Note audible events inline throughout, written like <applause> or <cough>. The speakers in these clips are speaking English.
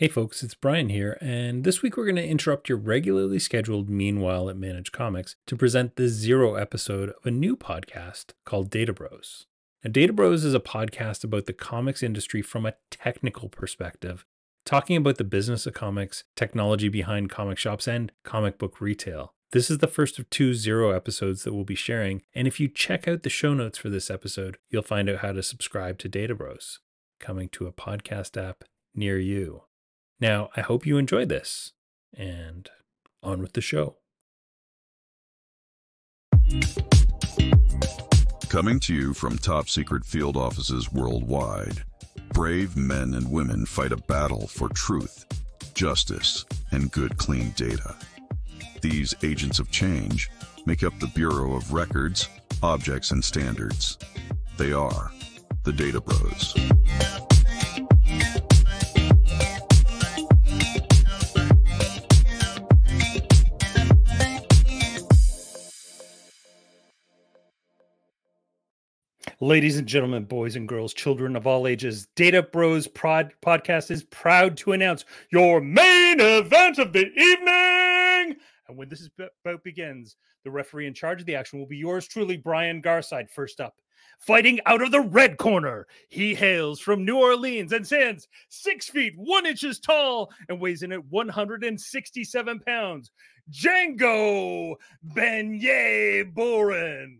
Hey folks, it's Brian here, and this week we're going to interrupt your regularly scheduled Meanwhile at Manage Comics to present the zero episode of a new podcast called Data Bros. Now, Data Bros is a podcast about the comics industry from a technical perspective, talking about the business of comics, technology behind comic shops, and comic book retail. This is the first of two zero episodes that we'll be sharing, and if you check out the show notes for this episode, you'll find out how to subscribe to Data Bros, coming to a podcast app near you. Now, I hope you enjoyed this, and on with the show. Coming to you from top secret field offices worldwide, brave men and women fight a battle for truth, justice, and good, clean data. These agents of change make up the Bureau of Records, Objects, and Standards. They are the Data Bros. Ladies and gentlemen, boys and girls, children of all ages, Data Bros Prod podcast is proud to announce your main event of the evening. And when this bout begins, the referee in charge of the action will be yours truly, Brian Garside. First up, fighting out of the red corner, he hails from New Orleans and stands six feet one inches tall and weighs in at 167 pounds. Django Benyei Boren.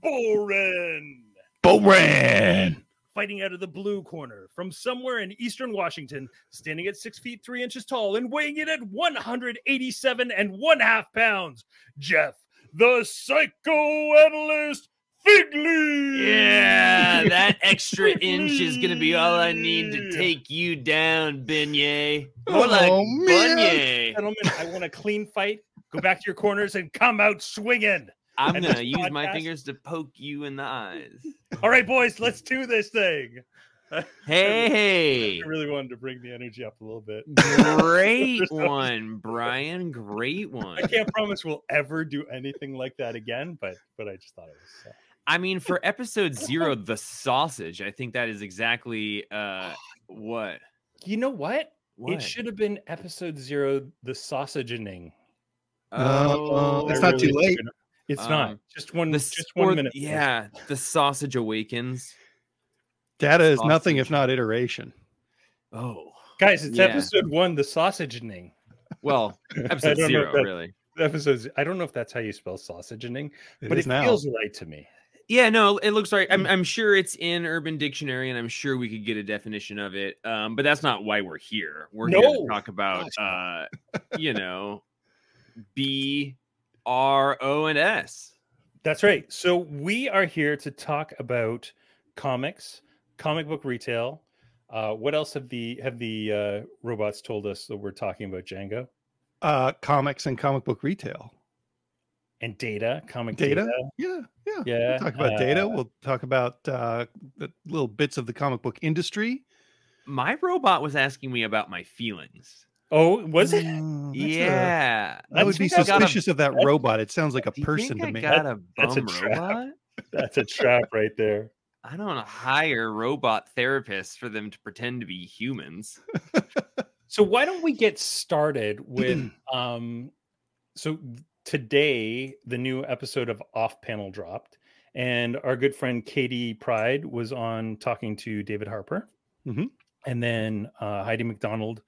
Boren. Boren. Fighting out of the blue corner from somewhere in eastern Washington, standing at six feet three inches tall and weighing in at 187 and one half pounds. Jeff, the psychoanalyst Figley. Yeah, that extra <laughs> inch is gonna be all I need to take you down, Benyei. More Oh, like man. Benyei. Gentlemen, I want a clean fight. Go back to your corners and come out swinging. I'm gonna this use my fingers to poke you in the eyes. All right, boys, let's do this thing. <laughs> Hey, I really wanted to bring the energy up a little bit. <laughs> great one, Brian. Great one. I can't promise we'll ever do anything like that again, but but I just thought it was. Uh, I mean, for episode <laughs> zero, the sausage. I think that is exactly uh what. you know what? What? It should have been episode zero, the sausagening. Oh, it's I not too really late. Should have- It's not. Um, Just one. the just one or- minute. Yeah, the sausage awakens. Data is nothing if not iteration. Oh, guys, it's Yeah. episode one, the sausagening. well, <laughs> I episode don't know zero, if that- really. Episodes. I don't know if that's how you spell sausagening, It but it now. feels right to me. Yeah, no, it looks right. I'm, I'm sure it's in Urban Dictionary, and I'm sure we could get a definition of it. Um, but that's not why we're here. We're here to talk about, uh, <laughs> you know, B R O and S. That's right. So we are here to talk about comics, comic book retail. Uh, what else have the have the uh, robots told us that we're talking about Django Uh, comics and comic book retail. and data, comic Data? data. Yeah, yeah. Yeah, We'll talk about data. uh, We'll talk about uh, the little bits of the comic book industry. My robot was asking me about my feelings. Oh, was it? Mm, Yeah, I would be think I got a- suspicious of that robot. It sounds like a person to I me. got a That's a trap. robot? <laughs> That's a trap right there. I don't hire robot therapists for them to pretend to be humans. <laughs> So why don't we get started with <clears throat> um so today the new episode of Off Panel dropped and our good friend Katie Pryde was on talking to David Harper. Mhm. And then uh, Heidi McDonald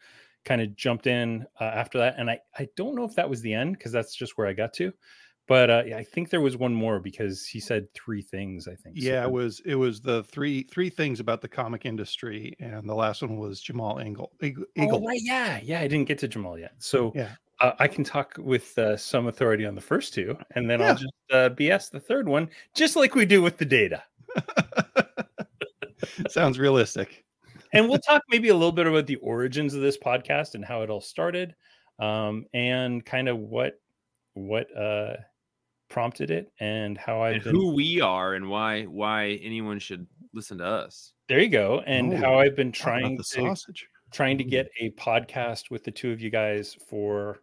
kind of jumped in uh, after that and I I don't know if that was the end because that's just where I got to. But uh, yeah, I think there was one more because he said three things, I think. So- Yeah, it was it was the three three things about the comic industry, and the last one was Jamal Engel. Igle. Oh, right, yeah, yeah. I didn't get to Jamal yet, so Yeah. uh, I can talk with uh, some authority on the first two, and then Yeah. I'll just uh, BS the third one, just like we do with the data. <laughs> Sounds realistic. And we'll talk maybe a little bit about the origins of this podcast and how it all started, um, and kind of what what uh, prompted it, and how I've and been. who we are and why why anyone should listen to us. There you go, and Oh, how I've been trying the to sausage. trying to get a podcast with the two of you guys for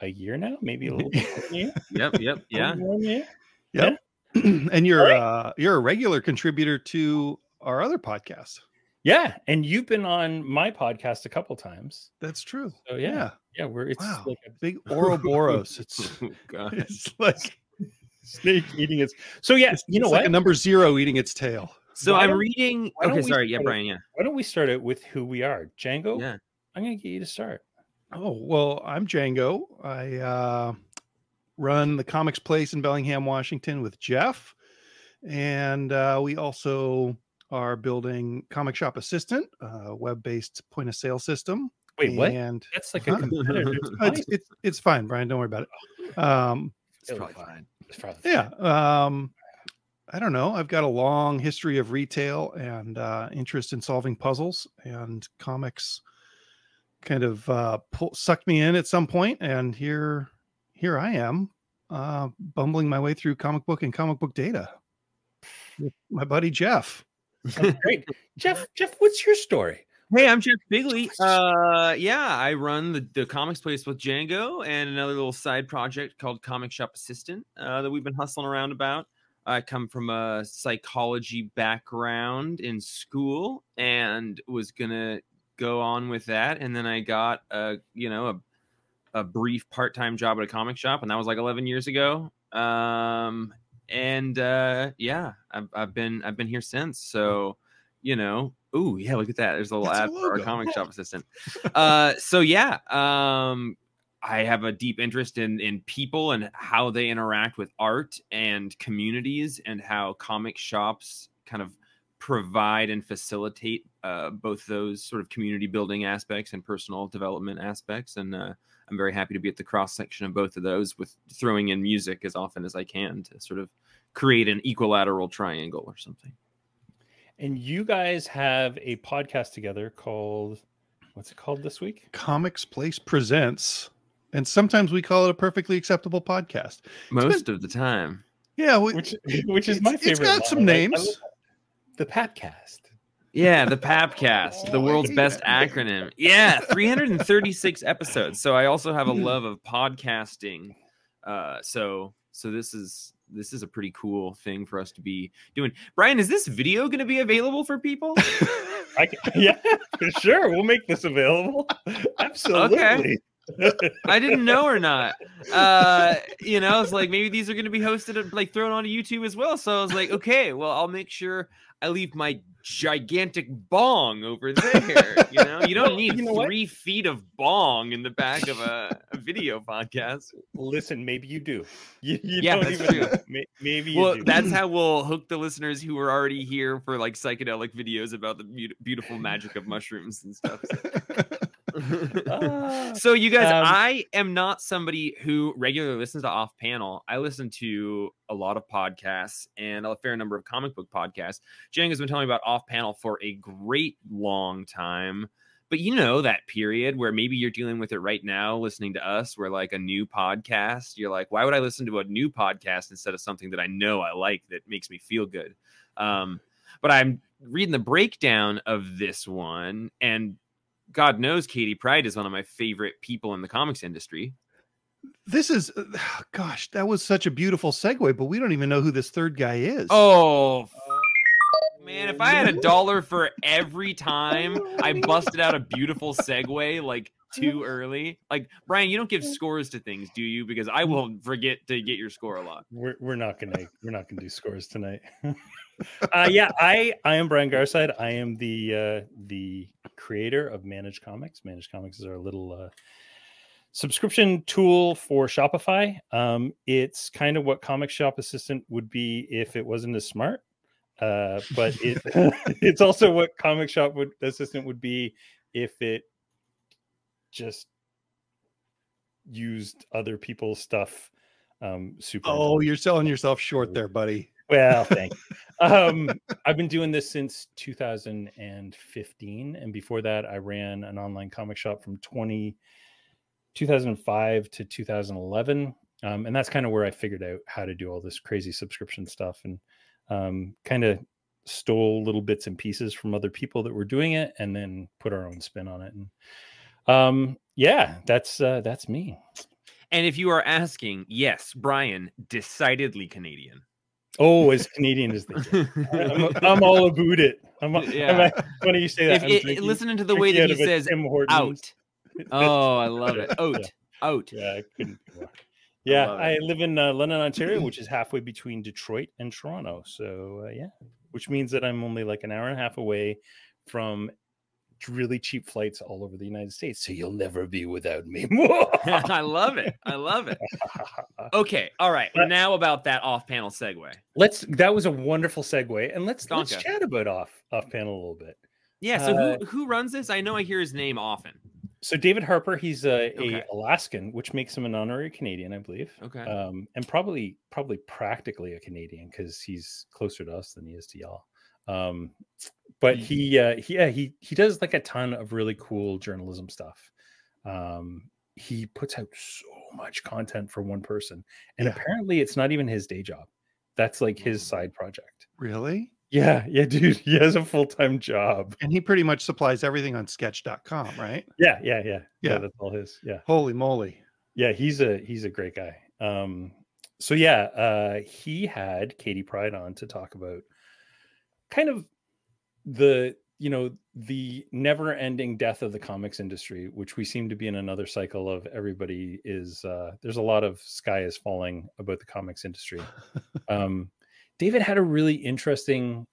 a year now, maybe a little bit. more than a year. <laughs> Yep, yep, yeah. More than a year. Yep. <clears throat> and you're Alright. uh you're a regular contributor to our other podcast. Yeah, and you've been on my podcast a couple times. That's true. So yeah, yeah, we're it's Wow. like a Big <laughs> Ouroboros. <laughs> It's Oh, God. it's like <laughs> snake eating its. So yeah, it's, you know it's what? like a number zero eating its tail. So Why I'm reading. Okay, sorry. Yeah, Brian. Yeah. Why don't we start it with who we are, Django? Yeah. I'm gonna get you to start. Oh well, I'm Django. I uh, run the Comics Place in Bellingham, Washington, with Jeff, and uh, we also are building Comic Shop Assistant, a web-based point of sale system. Wait, what? And That's like a Huh? <laughs> competitor. <laughs> it's, it's it's fine, Brian. Don't worry about it. Um, It's probably fine. It's probably yeah. fine. Um, I don't know. I've got a long history of retail and uh, interest in solving puzzles, and comics kind of uh, pull, sucked me in at some point, and here, here I am, uh, bumbling my way through comic book and comic book data with my buddy Jeff. Great. Jeff, Jeff, what's your story? Hey, I'm Jeff Bigley. Uh, yeah, I run the, the comics place with Django and another little side project called Comic Shop Assistant uh, that we've been hustling around about. I come from a psychology background in school and was gonna go on with that, and then I got a you know a a brief part time job at a comic shop, and that was like 11 years ago. Um, and uh, yeah, I've, I've been I've been here since. So you know, ooh yeah, look at that. There's a little That's ad a for our comic shop assistant. Uh, so yeah, um, I have a deep interest in in people and how they interact with art and communities, and how comic shops kind of provide and facilitate uh, both those sort of community building aspects and personal development aspects. And uh, I'm very happy to be at the cross section of both of those, with throwing in music as often as I can to sort of create an equilateral triangle or something. And you guys have a podcast together called what's it called this week? Comics Place presents, and sometimes we call it a perfectly acceptable podcast. Most of the time. Yeah, we, Which <laughs> which is my favorite. it's got line. some I like- names. The Papcast. Yeah, the Papcast, the <laughs> Oh, I world's best that. acronym. Yeah, 336 <laughs> episodes. So I also have a love of podcasting. Uh, so so this is this is a pretty cool thing for us to be doing. Brian, is this video going to be available for people? <laughs> I can, yeah, sure. We'll make this available. <laughs> Absolutely. I didn't know or not. Uh, you know, it's like maybe these are going to be hosted, like thrown onto YouTube as well. So I was like, okay, well, I'll make sure I leave my gigantic bong over there. You know, you don't need <laughs> you know what? three feet of bong in the back of a, a video podcast. Listen, maybe you do. <laughs> You, you Yeah, don't that's even true. Maybe you Well, do. that's <laughs> how we'll hook the listeners who are already here for like psychedelic videos about the beautiful magic of mushrooms and stuff. Ah. <laughs> so you guys Um, i am not somebody who regularly listens to off panel. I listen to a lot of podcasts and a fair number of comic book podcasts. Jang has been telling me about off panel for a great long time. But you know that period where maybe you're dealing with it right now listening to us where like a new podcast you're like why would i listen to a new podcast instead of something that i know i like that makes me feel good? Um but i'm reading the breakdown of this one and God knows Katie Pryde is one of my favorite people in the comics industry. this is, uh, <sighs> gosh, that was such a beautiful segue, but we don't even know who this third guy is. Oh, f- man, if I had a dollar for every time I busted out a beautiful segue like too early, like Brian, you don't give scores to things, do you? Because I will forget to get your score a lot. we're, we're not gonna we're not gonna do scores tonight. <laughs> uh, yeah, I I am Brian Garside. I am the uh, the creator of Manage Comics. Manage Comics is our little uh, subscription tool for Shopify. Um, it's kind of what Comic Shop Assistant would be if it wasn't as smart. Uh, but it <laughs> it's also what Comic Shop would Assistant would be if it just used other people's stuff um super Oh, you're selling yourself short there, buddy. Well, thank you. Um, I've been doing this since 2015. And before that, I ran an online comic shop from 20, 2005 to 2011. Um, and that's kind of where I figured out how to do all this crazy subscription stuff and um, kind of stole little bits and pieces from other people that were doing it and then put our own spin on it. And um, yeah, that's uh, that's me. And if you are asking, yes, Brian, decidedly Canadian. Oh, as Canadian as they. I'm, I'm all about it. I'm, Yeah. I'm, funny you say that. it, drinking- listening to the way that he out says <laughs> out. Oh, I love it. Yeah. Out. Out. Yeah, I couldn't. be more. Yeah, love I, live in uh, London, Ontario, which is halfway between Detroit and Toronto. So uh, yeah, which means that I'm only like an hour and a half away from really cheap flights all over the United States. So you'll never be without me. <laughs> <laughs> I love it. I love it. <laughs> Okay. All right. But- now about that off-panel segue. let's. That was a wonderful segue, and let's let's chat about off off panel a little bit. Yeah. So Uh, who who runs this? I know I hear his name often. So David Harper, he's a, Okay. a Alaskan, which makes him an honorary Canadian, I believe. Okay. um, and probably probably practically a Canadian because he's closer to us than he is to y'all. Um, but he, uh, he, yeah, he he does like a ton of really cool journalism stuff. Um, he puts out so much content for one person, and Yeah. apparently it's not even his day job. That's like his Mm. side project. Really? Yeah, yeah, dude, <laughs> he has a full time job. And he pretty much supplies everything on sketch.com, right? Yeah, yeah, yeah, yeah. Yeah. That's all his. Yeah. Holy moly. yeah he's a he's a great guy um so yeah uh he had katie pryde on to talk about kind of the you know the never ending death of the comics industry which we seem to be in another cycle of everybody is uh there's a lot of sky is falling about the comics industry. <laughs> Um david had a really interesting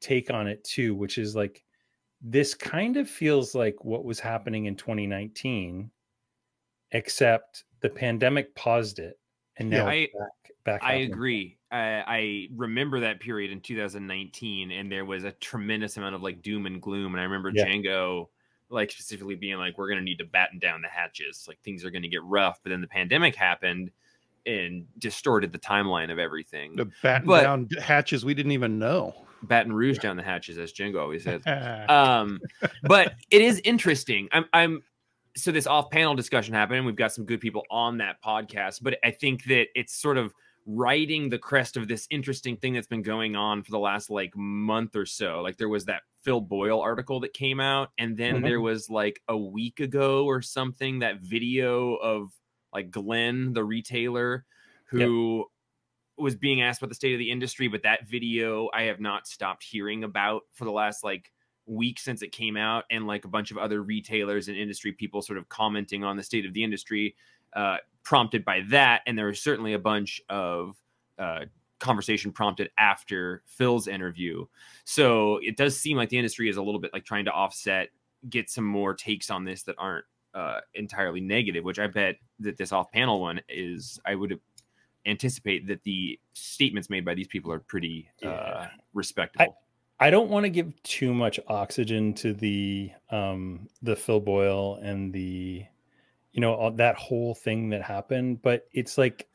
take on it too which is like this kind of feels like what was happening in 2019 except the pandemic paused it and now Yeah, it's back, back I agree. I, I remember that period in 2019, and there was a tremendous amount of like doom and gloom. And I remember Yeah. Django, like specifically being like, "We're going to need to batten down the hatches. Like things are going to get rough." But then the pandemic happened and distorted the timeline of everything. The batten But- down hatches we didn't even know. Baton Rouge down the hatches, as Django always says. <laughs> um but it is interesting i'm i'm so this off-panel discussion happened and we've got some good people on that podcast but i think that it's sort of riding the crest of this interesting thing that's been going on for the last like month or so. Like there was that phil boyle article that came out and then Mhm. there was like a week ago or something that video of like glenn the retailer who was being asked about the state of the industry, but that video I have not stopped hearing about for the last like week since it came out, and like a bunch of other retailers and industry people sort of commenting on the state of the industry, uh, prompted by that. And there was certainly a bunch of uh, conversation prompted after Phil's interview. So it does seem like the industry is a little bit like trying to offset, get some more takes on this that aren't uh, entirely negative, which I bet that this off panel one is, I would anticipate that the statements made by these people are pretty uh, Yeah. respectable. I don't want to give too much oxygen to the um the Phil Boyle and the you know all, that whole thing that happened, but it's like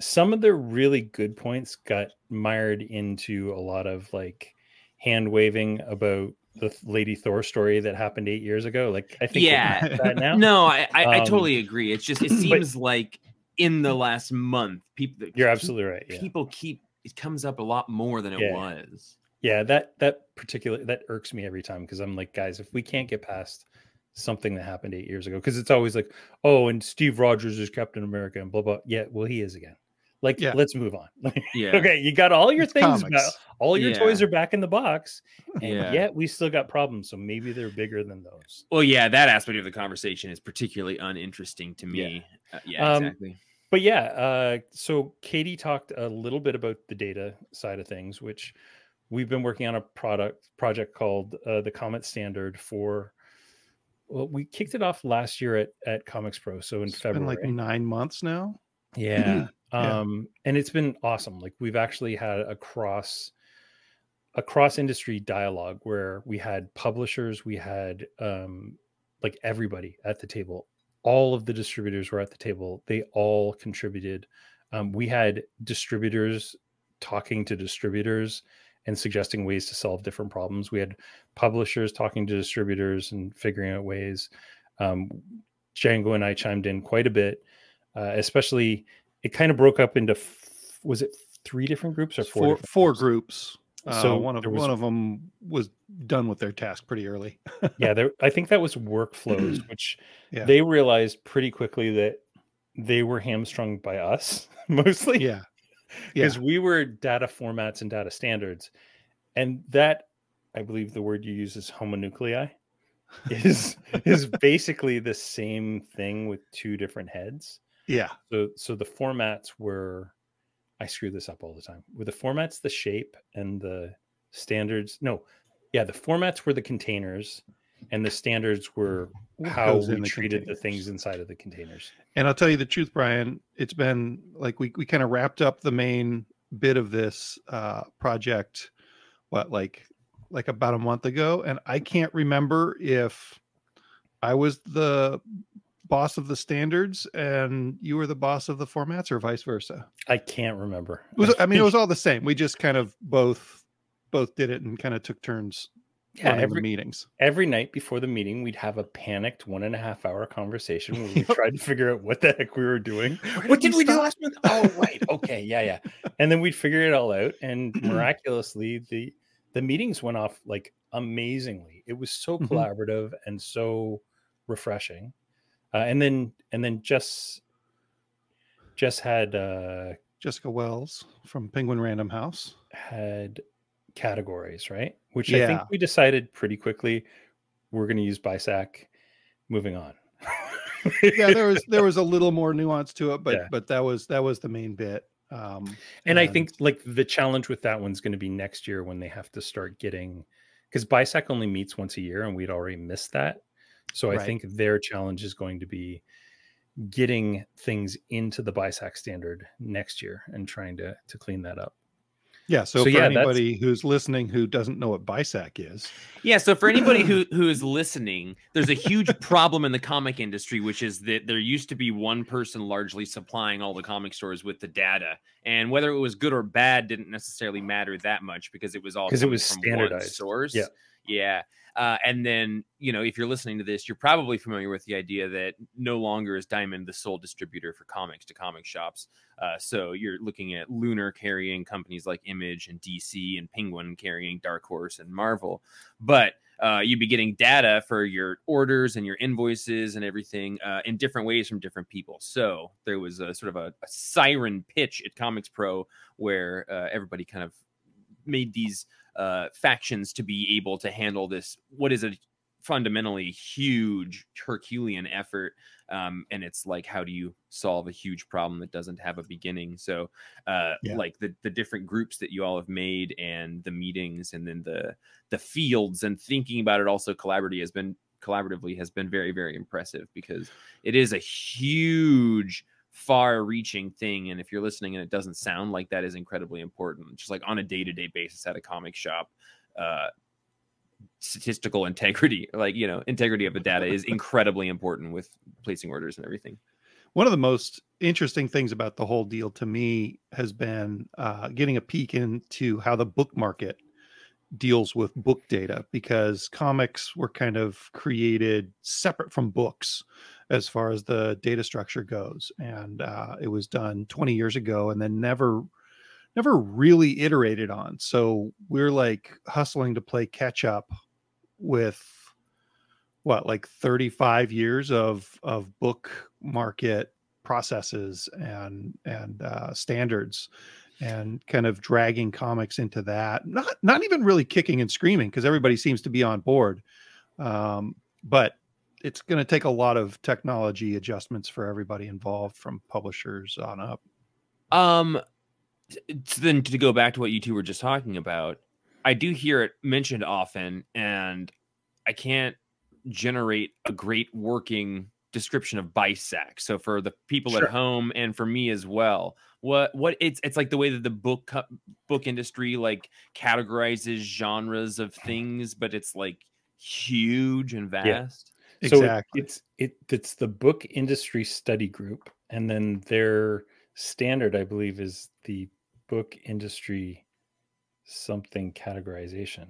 some of the really good points got mired into a lot of like hand waving about the Lady Thor story that happened eight years ago. Like I think Yeah. that now. No, I, I, I Um, totally agree. It's just it <clears throat> but- seems like in the last month, people You're absolutely right. Yeah. people keep it comes up a lot more than it Yeah. was. Yeah, that that particular that irks me every time because I'm like, guys, if we can't get past something that happened eight years ago, because it's always like, oh, and Steve Rogers is Captain America and blah blah. Yeah, well, he is again. Like, Yeah. let's move on. <laughs> Yeah. okay, you got all your It's things, comics. all your toys are back in the box, and Yeah. yet we still got problems. So maybe they're bigger than those. Well, yeah, that aspect of the conversation is particularly uninteresting to Yeah. me. Uh, yeah, Um, exactly. but yeah, uh, so Katie talked a little bit about the data side of things, which we've been working on a product project called uh, the Comet Standard for. Well, we kicked it off last year at at Comics Pro, so in It's been February. like nine months now. yeah. <clears throat> Yeah. um, and it's been awesome. Like we've actually had a cross a cross industry dialogue where we had publishers, we had um, like everybody at the table. All of the distributors were at the table. They all contributed. Um, we had distributors talking to distributors and suggesting ways to solve different problems. We had publishers talking to distributors and figuring out ways. Um, Django and I chimed in quite a bit, uh, especially it kind of broke up into f- was it three different groups or four? Four, four groups? Uh, So one of was- one of them was done with their task pretty early. <laughs> yeah there i think that was workflows <clears throat> which Yeah. they realized pretty quickly that they were hamstrung by us <laughs> mostly yeah, Yeah. because we were data formats and data standards, and that I believe the word you use is homonuclei <laughs> is is basically the same thing with two different heads. Yeah. So so the formats were I screw this up all the time. Were the formats the shape and the standards? No. Yeah, the formats were the containers and the standards were how we treated the things inside of the containers. And I'll tell you the truth, Brian, it's been like we, we kind of wrapped up the main bit of this uh, project, what, like like about a month ago. And I can't remember if I was the boss of the standards and you were the boss of the formats or vice versa. I can't remember. Was I mean, it was all the same. We just kind of both both did it and kind of took turns yeah, every, meetings. every night before the meeting, we'd have a panicked one and a half hour conversation where we <laughs> tried to figure out what the heck we were doing. <laughs> what did we do last month? Oh, right. Okay. Yeah. Yeah. And then we'd figure it all out. And <clears throat> miraculously, the the meetings went off like amazingly. It was so Mhm. collaborative and so refreshing. Uh, and then and then just just had uh Jessica Wells from Penguin Random House. had categories, right? Which I think we decided pretty quickly we're going to use BISAC. Moving on. yeah there was there was a <laughs> little more nuance to it but Yeah. but that was that was the main bit um and I think like the challenge with that one's going to be next year when they have to start getting because BISAC only meets once a year and we'd already missed that. So I Right. think their challenge is going to be getting things into the BISAC standard next year and trying to to clean that up. Yeah so, so for yeah, that's- anybody who's listening who doesn't know what bisac is Yeah, so for anybody who <clears throat> who is listening, there's a huge problem in the comic industry, which is that there used to be one person largely supplying all the comic stores with the data, and whether it was good or bad didn't necessarily matter that much because it was all because it was from one standardized. source. Yeah. Yeah. Uh, and then you know if you're listening to this, you're probably familiar with the idea that no longer is Diamond the sole distributor for comics to comic shops. Uh, so you're looking at Lunar carrying companies like Image and DC, and Penguin carrying Dark Horse and Marvel. But uh, you'd be getting data for your orders and your invoices and everything uh, in different ways from different people. So there was a sort of a, a siren pitch at Comics Pro where uh, everybody kind of made these uh, factions to be able to handle this. What is a fundamentally huge Herculean effort, um, and it's like how do you solve a huge problem that doesn't have a beginning? So, uh, Yeah. like the the different groups that you all have made, and the meetings, and then the the fields, and thinking about it also collaboratively has been collaboratively has been very very impressive because it is a huge far reaching thing and if you're listening and it doesn't sound like that is incredibly important just like on a day-to-day basis at a comic shop uh statistical <laughs> integrity like you know integrity of the data is <laughs> incredibly important with placing orders and everything. One of the most interesting things about the whole deal to me has been uh, getting a peek into how the book market deals with book data because comics were kind of created separate from books as far as the data structure goes and uh, it was done 20 years ago and then never never really iterated on. So we're like hustling to play catch up with what like 35 years of of book market processes and and uh, standards and kind of dragging comics into that not not even really kicking and screaming because everybody seems to be on board. Um, but it's going to take a lot of technology adjustments for everybody involved from publishers on up. Um then to go back to what you two were just talking about i do hear it mentioned often and i can't generate a great working description of bisac so for the people Sure. at home and for me as well what what it's it's like the way that the book book industry like categorizes genres of things but it's like huge and vast So it- it's it it's the book industry study group, and then their standard, I believe, is the book industry something categorization.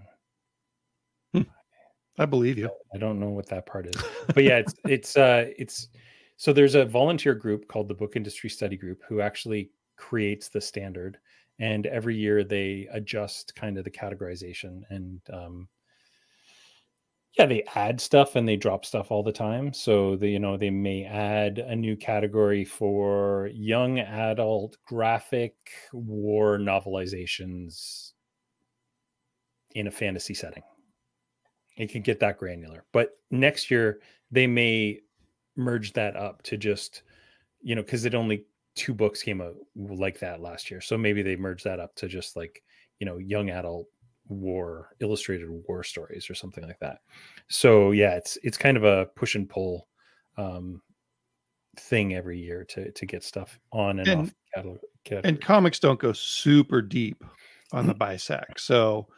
i believe you. I don't know what that part is, <laughs> but yeah, it's it's uh it's so there's a volunteer group called the Book Industry Study Group who actually creates the standard, and every year they adjust kind of the categorization and um, Yeah, they add stuff and they drop stuff all the time. So they, you know, they may add a new category for young adult graphic war novelizations in a fantasy setting. It can get that granular. But next year they may merge that up to just, you know, because it only two books came out like that last year. So maybe they merge that up to just like, you know, young adult war illustrated war stories or something like that. So yeah it's it's kind of a push and pull um thing every year to to get stuff on and, And- off catalog, and comics don't go super deep on the BISAC. So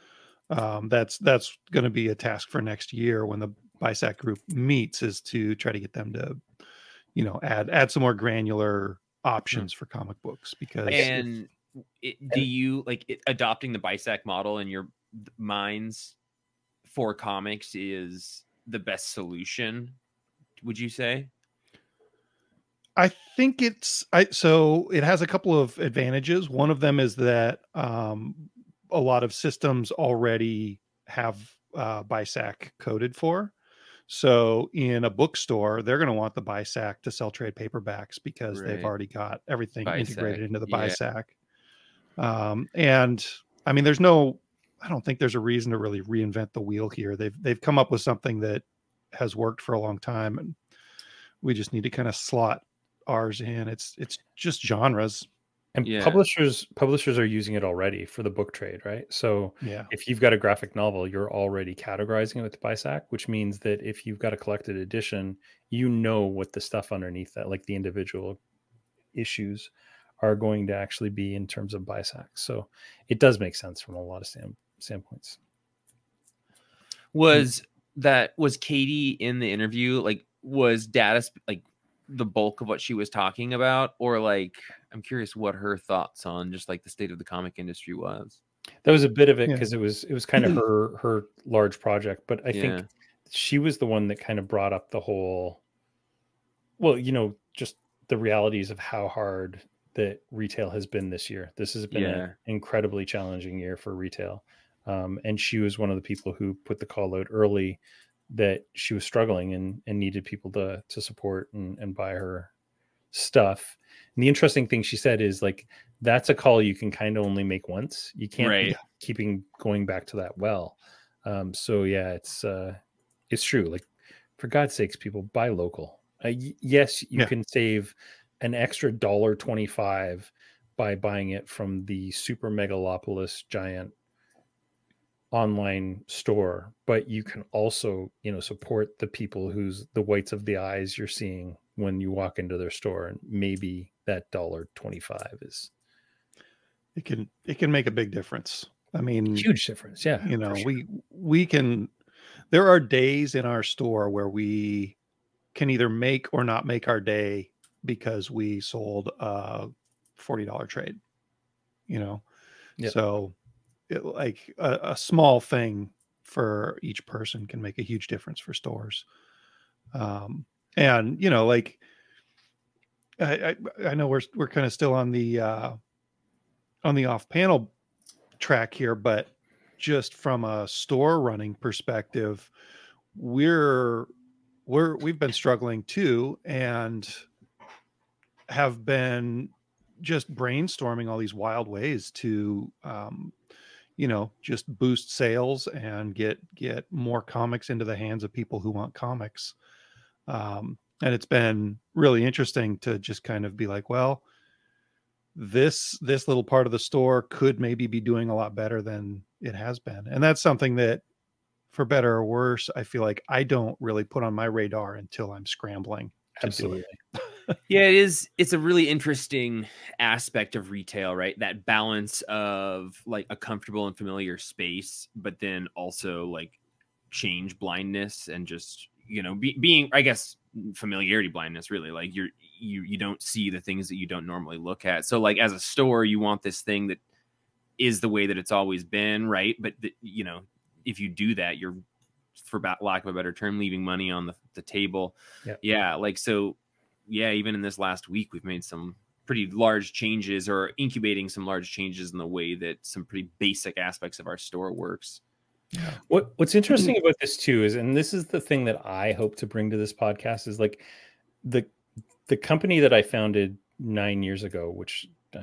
um, that's that's going to be a task for next year when the BISAC group meets is to try to get them to, you know, add add some more granular options for comic books because And it, do you like it, adopting the BISAC model in your minds for comics is the best solution? Would you say? I think it's I so it has a couple of advantages. One of them is that um, a lot of systems already have uh, BISAC coded for. So in a bookstore, they're going to want the BISAC to sell trade paperbacks because they've already got everything integrated into the. BISAC. Um, and I mean, there's no, I don't think there's a reason to really reinvent the wheel here. They've they've come up with something that has worked for a long time, and we just need to kind of slot ours in. It's it's just genres. and Yeah. publishers publishers are using it already for the book trade right so Yeah. if you've got a graphic novel, you're already categorizing it with the BISAC, which means that if you've got a collected edition, you know what the stuff underneath that, like the individual issues, are going to actually be in terms of BISAC. So it does make sense from a lot of stand, standpoints. Was that was Katie in the interview? Like, was data like the bulk of what she was talking about, or like I'm curious what her thoughts on just like the state of the comic industry was. That was a bit of it Yeah. because it was it was kind of <clears throat> her her large project, but I Yeah. think she was the one that kind of brought up the whole well, you know, just the realities of how hard that retail has been this year. This has been Yeah. an incredibly challenging year for retail. Um, and she was one of the people who put the call out early that she was struggling and, and needed people to to support and, and buy her stuff. And the interesting thing she said is like that's a call you can kind of only make once. You can't Right. keeping going back to that well. Um, so yeah, it's uh, it's true. Like for God's sakes, people buy local. Uh, y- yes, you Yeah. can save an extra dollar twenty five by buying it from the super megalopolis giant online store but you can also you know support the people who's the whites of the eyes you're seeing when you walk into their store and maybe that dollar 25 is It can it can make a big difference. I mean, huge difference yeah you know sure. we we can there are days in our store where we can either make or not make our day because we sold a $40 trade you know Yep. so it, like a, a small thing for each person can make a huge difference for stores um and you know like i i, I know we're we're kind of still on the uh on the off panel track here, but just from a store running perspective, we're we're we've been struggling too and have been just brainstorming all these wild ways to um you know just boost sales and get get more comics into the hands of people who want comics. Um and it's been really interesting to just kind of be like well this this little part of the store could maybe be doing a lot better than it has been. And that's something that for better or worse i feel like i don't really put on my radar until i'm scrambling absolutely <laughs> yeah it is it's a really interesting aspect of retail right? That balance of like a comfortable and familiar space but then also like change blindness and just you know be, being i guess familiarity blindness really. Like you're you you don't see the things that you don't normally look at. So like as a store you want this thing that is the way that it's always been right? But the, you know if you do that you're for lack of a better term leaving money on the, the table. Yep. yeah like so yeah, even in this last week, we've made some pretty large changes or incubating some large changes in the way that some pretty basic aspects of our store works. What What's interesting <clears throat> about this too is, and this is the thing that I hope to bring to this podcast is like the the company that I founded nine years ago, which uh,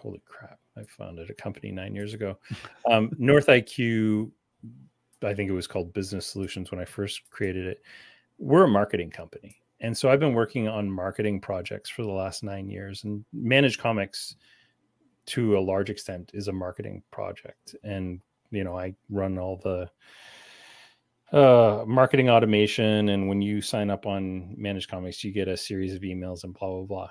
holy crap, I founded a company nine years ago. <laughs> Um, North IQ, I think it was called Business Solutions when I first created it. We're a marketing company, and so I've been working on marketing projects for the last nine years, and Manage Comics to a large extent is a marketing project. And you know i run all the uh marketing automation and when you sign up on manage comics you get a series of emails and blah blah blah.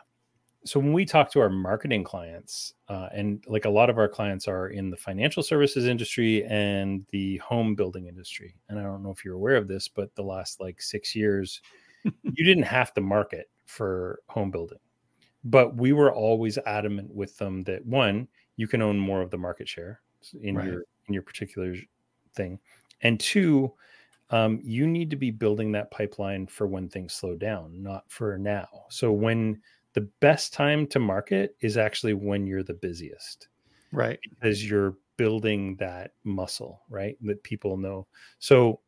So when we talk to our marketing clients uh, and like a lot of our clients are in the financial services industry and the home building industry. And i don't know if you're aware of this but the last like six years <laughs> you didn't have to market for home building but we were always adamant with them that one you can own more of the market share in Right. your in your particular thing and two um, you need to be building that pipeline for when things slow down not for now so when the best time to market is actually when you're the busiest Right. because you're building that muscle, right? That people know. So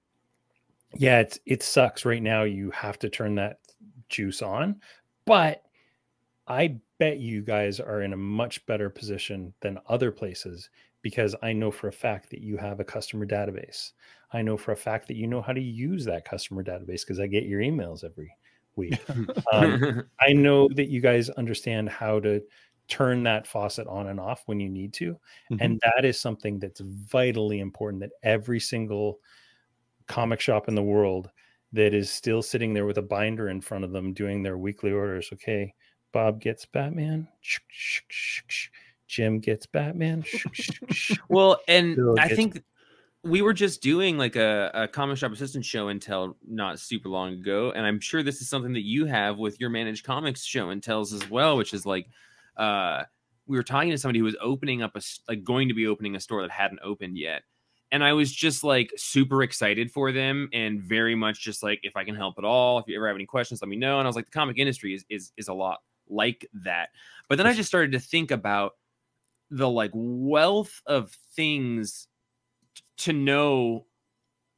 yeah, it's it sucks right now. You have to turn that juice on, but I bet you guys are in a much better position than other places because I know for a fact that you have a customer database. I know for a fact that you know how to use that customer database because I get your emails every week. <laughs> Um, <laughs> I know that you guys understand how to turn that faucet on and off when you need to. Mhm. And that is something that's vitally important that every single comic shop in the world that is still sitting there with a binder in front of them doing their weekly orders. Okay, Bob gets Batman. Jim gets Batman. well, and Bill I gets- think we were just doing like a, a comic shop assistant show until not super long ago, and I'm sure this is something that you have with your managed comics show and tells as well, which is like uh we were talking to somebody who was opening up a like going to be opening a store that hadn't opened yet. And I was just like super excited for them and very much just like if I can help at all, if you ever have any questions, let me know. And I was like, the comic industry is is is a lot like that. But then I just started to think about the like wealth of things t- to know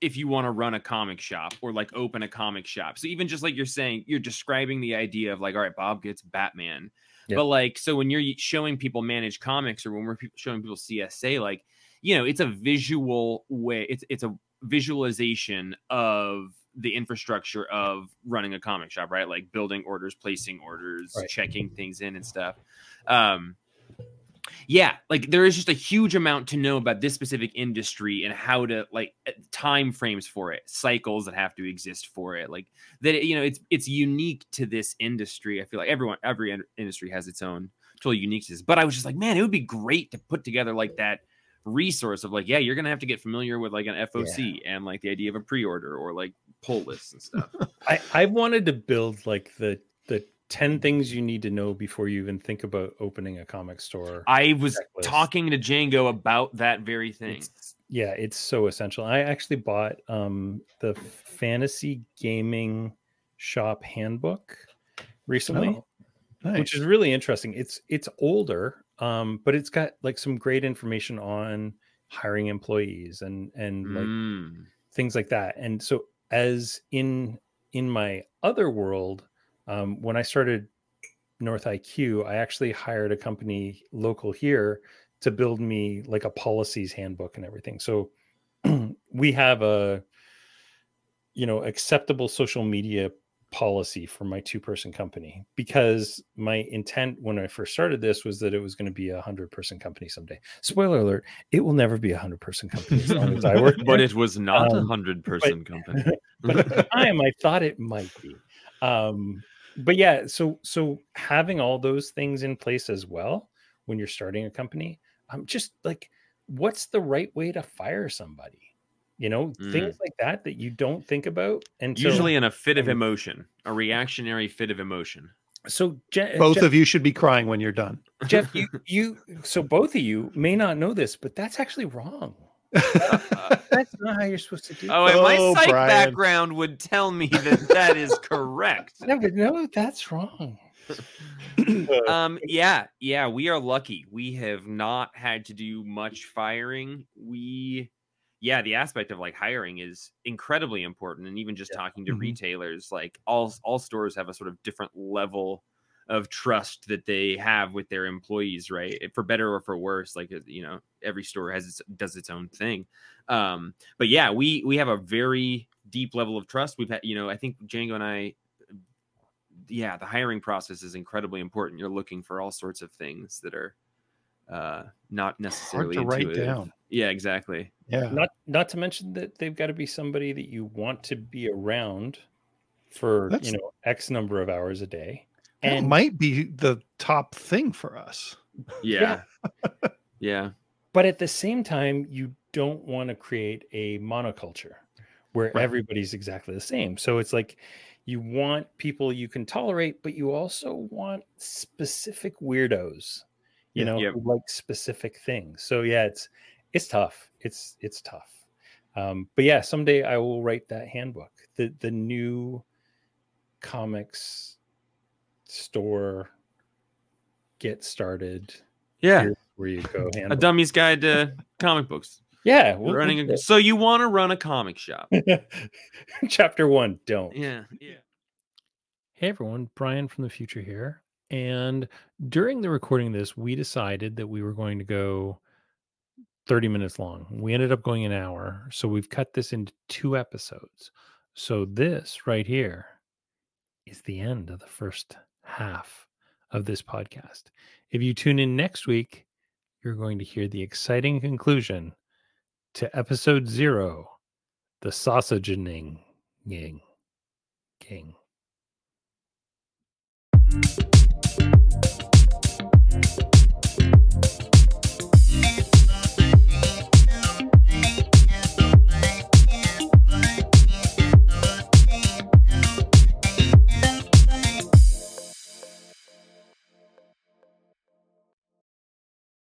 if you want to run a comic shop or like open a comic shop. So even just like you're saying, you're describing the idea of like, all right, Bob gets Batman. But like, so when you're showing people manage comics or when we're showing people CSA, like, you know, it's a visual way. It's it's a visualization of the infrastructure of running a comic shop, right? Like building orders, placing orders, Right. checking things in and stuff. Um, yeah like there is just a huge amount to know about this specific industry and how to like uh, time frames for it cycles that have to exist for it like that you know it's it's unique to this industry i feel like everyone every industry has its own total uniqueness but i was just like man it would be great to put together like that resource of like yeah you're gonna have to get familiar with like an foc and like the idea of a pre-order or like pull lists and stuff <laughs> I, I wanted to build like the the 10 things you need to know before you even think about opening a comic store. i was Checklist. talking to django about that very thing It's, yeah, it's so essential. I actually bought um the fantasy gaming shop handbook recently, Oh, nice. which is really interesting. It's it's older, um, but it's got like some great information on hiring employees and and like Mm. things like that. And so as in in my other world, um, when I started North IQ, I actually hired a company local here to build me like a policies handbook and everything. So <clears throat> we have a you know acceptable social media policy for my two person company because my intent when I first started this was that it was going to be a hundred person company someday. Spoiler alert, it will never be a hundred person company as long as I work. but it was not a Um, hundred person company. <laughs> but at the time I thought it might be. Um, but yeah, so so having all those things in place as well when you're starting a company, I'm just like, what's the right way to fire somebody? You know, things like that that you don't think about and Usually in a fit of emotion, a reactionary fit of emotion. So Je- Both Jeff, of you should be crying when you're done. Jeff, you <laughs> you so both of you may not know this, but that's actually wrong. <laughs> That's not how you're supposed to do. Oh, and my Oh, psych Brian. background would tell me that that is correct. <laughs> no, but no, that's wrong. <clears throat> Um, yeah, yeah, we are lucky. We have not had to do much firing. We, yeah, the aspect of like hiring is incredibly important. And even just talking to Mhm. retailers, like all all stores have a sort of different level of trust that they have with their employees, right? For better or for worse, like uh, you know, every store has its, does its own thing. Um, but yeah, we we have a very deep level of trust. We've had, you know, I think Django and I yeah, the hiring process is incredibly important. You're looking for all sorts of things that are uh not necessarily to write down. Yeah, exactly. Yeah. Not not to mention that they've got to be somebody that you want to be around for That's- you know X number of hours a day. That And might be the top thing for us. Yeah. Yeah. <laughs> but at the same time, you don't want to create a monoculture where Right. everybody's exactly the same. So it's like you want people you can tolerate, but you also want specific weirdos, you Yeah. know, Yep. like specific things. So yeah, it's it's tough. It's it's tough. Um, but yeah, someday I will write that handbook. The the new comics store get started. Yeah. Here's where you go. <laughs> A dummy's guide to comic books. Yeah, we'll- Running a, so you want to run a comic shop. <laughs> Chapter one, don't. Yeah. Yeah. Hey everyone, Brian from the future here. And during the recording of this, we decided that we were going to go 30 minutes long. We ended up going an hour. So we've cut this into two episodes. So this right here is the end of the first half of this podcast. If you tune in next week, you're going to hear the exciting conclusion to episode zero the sausage sausagening ging. King. フフフ。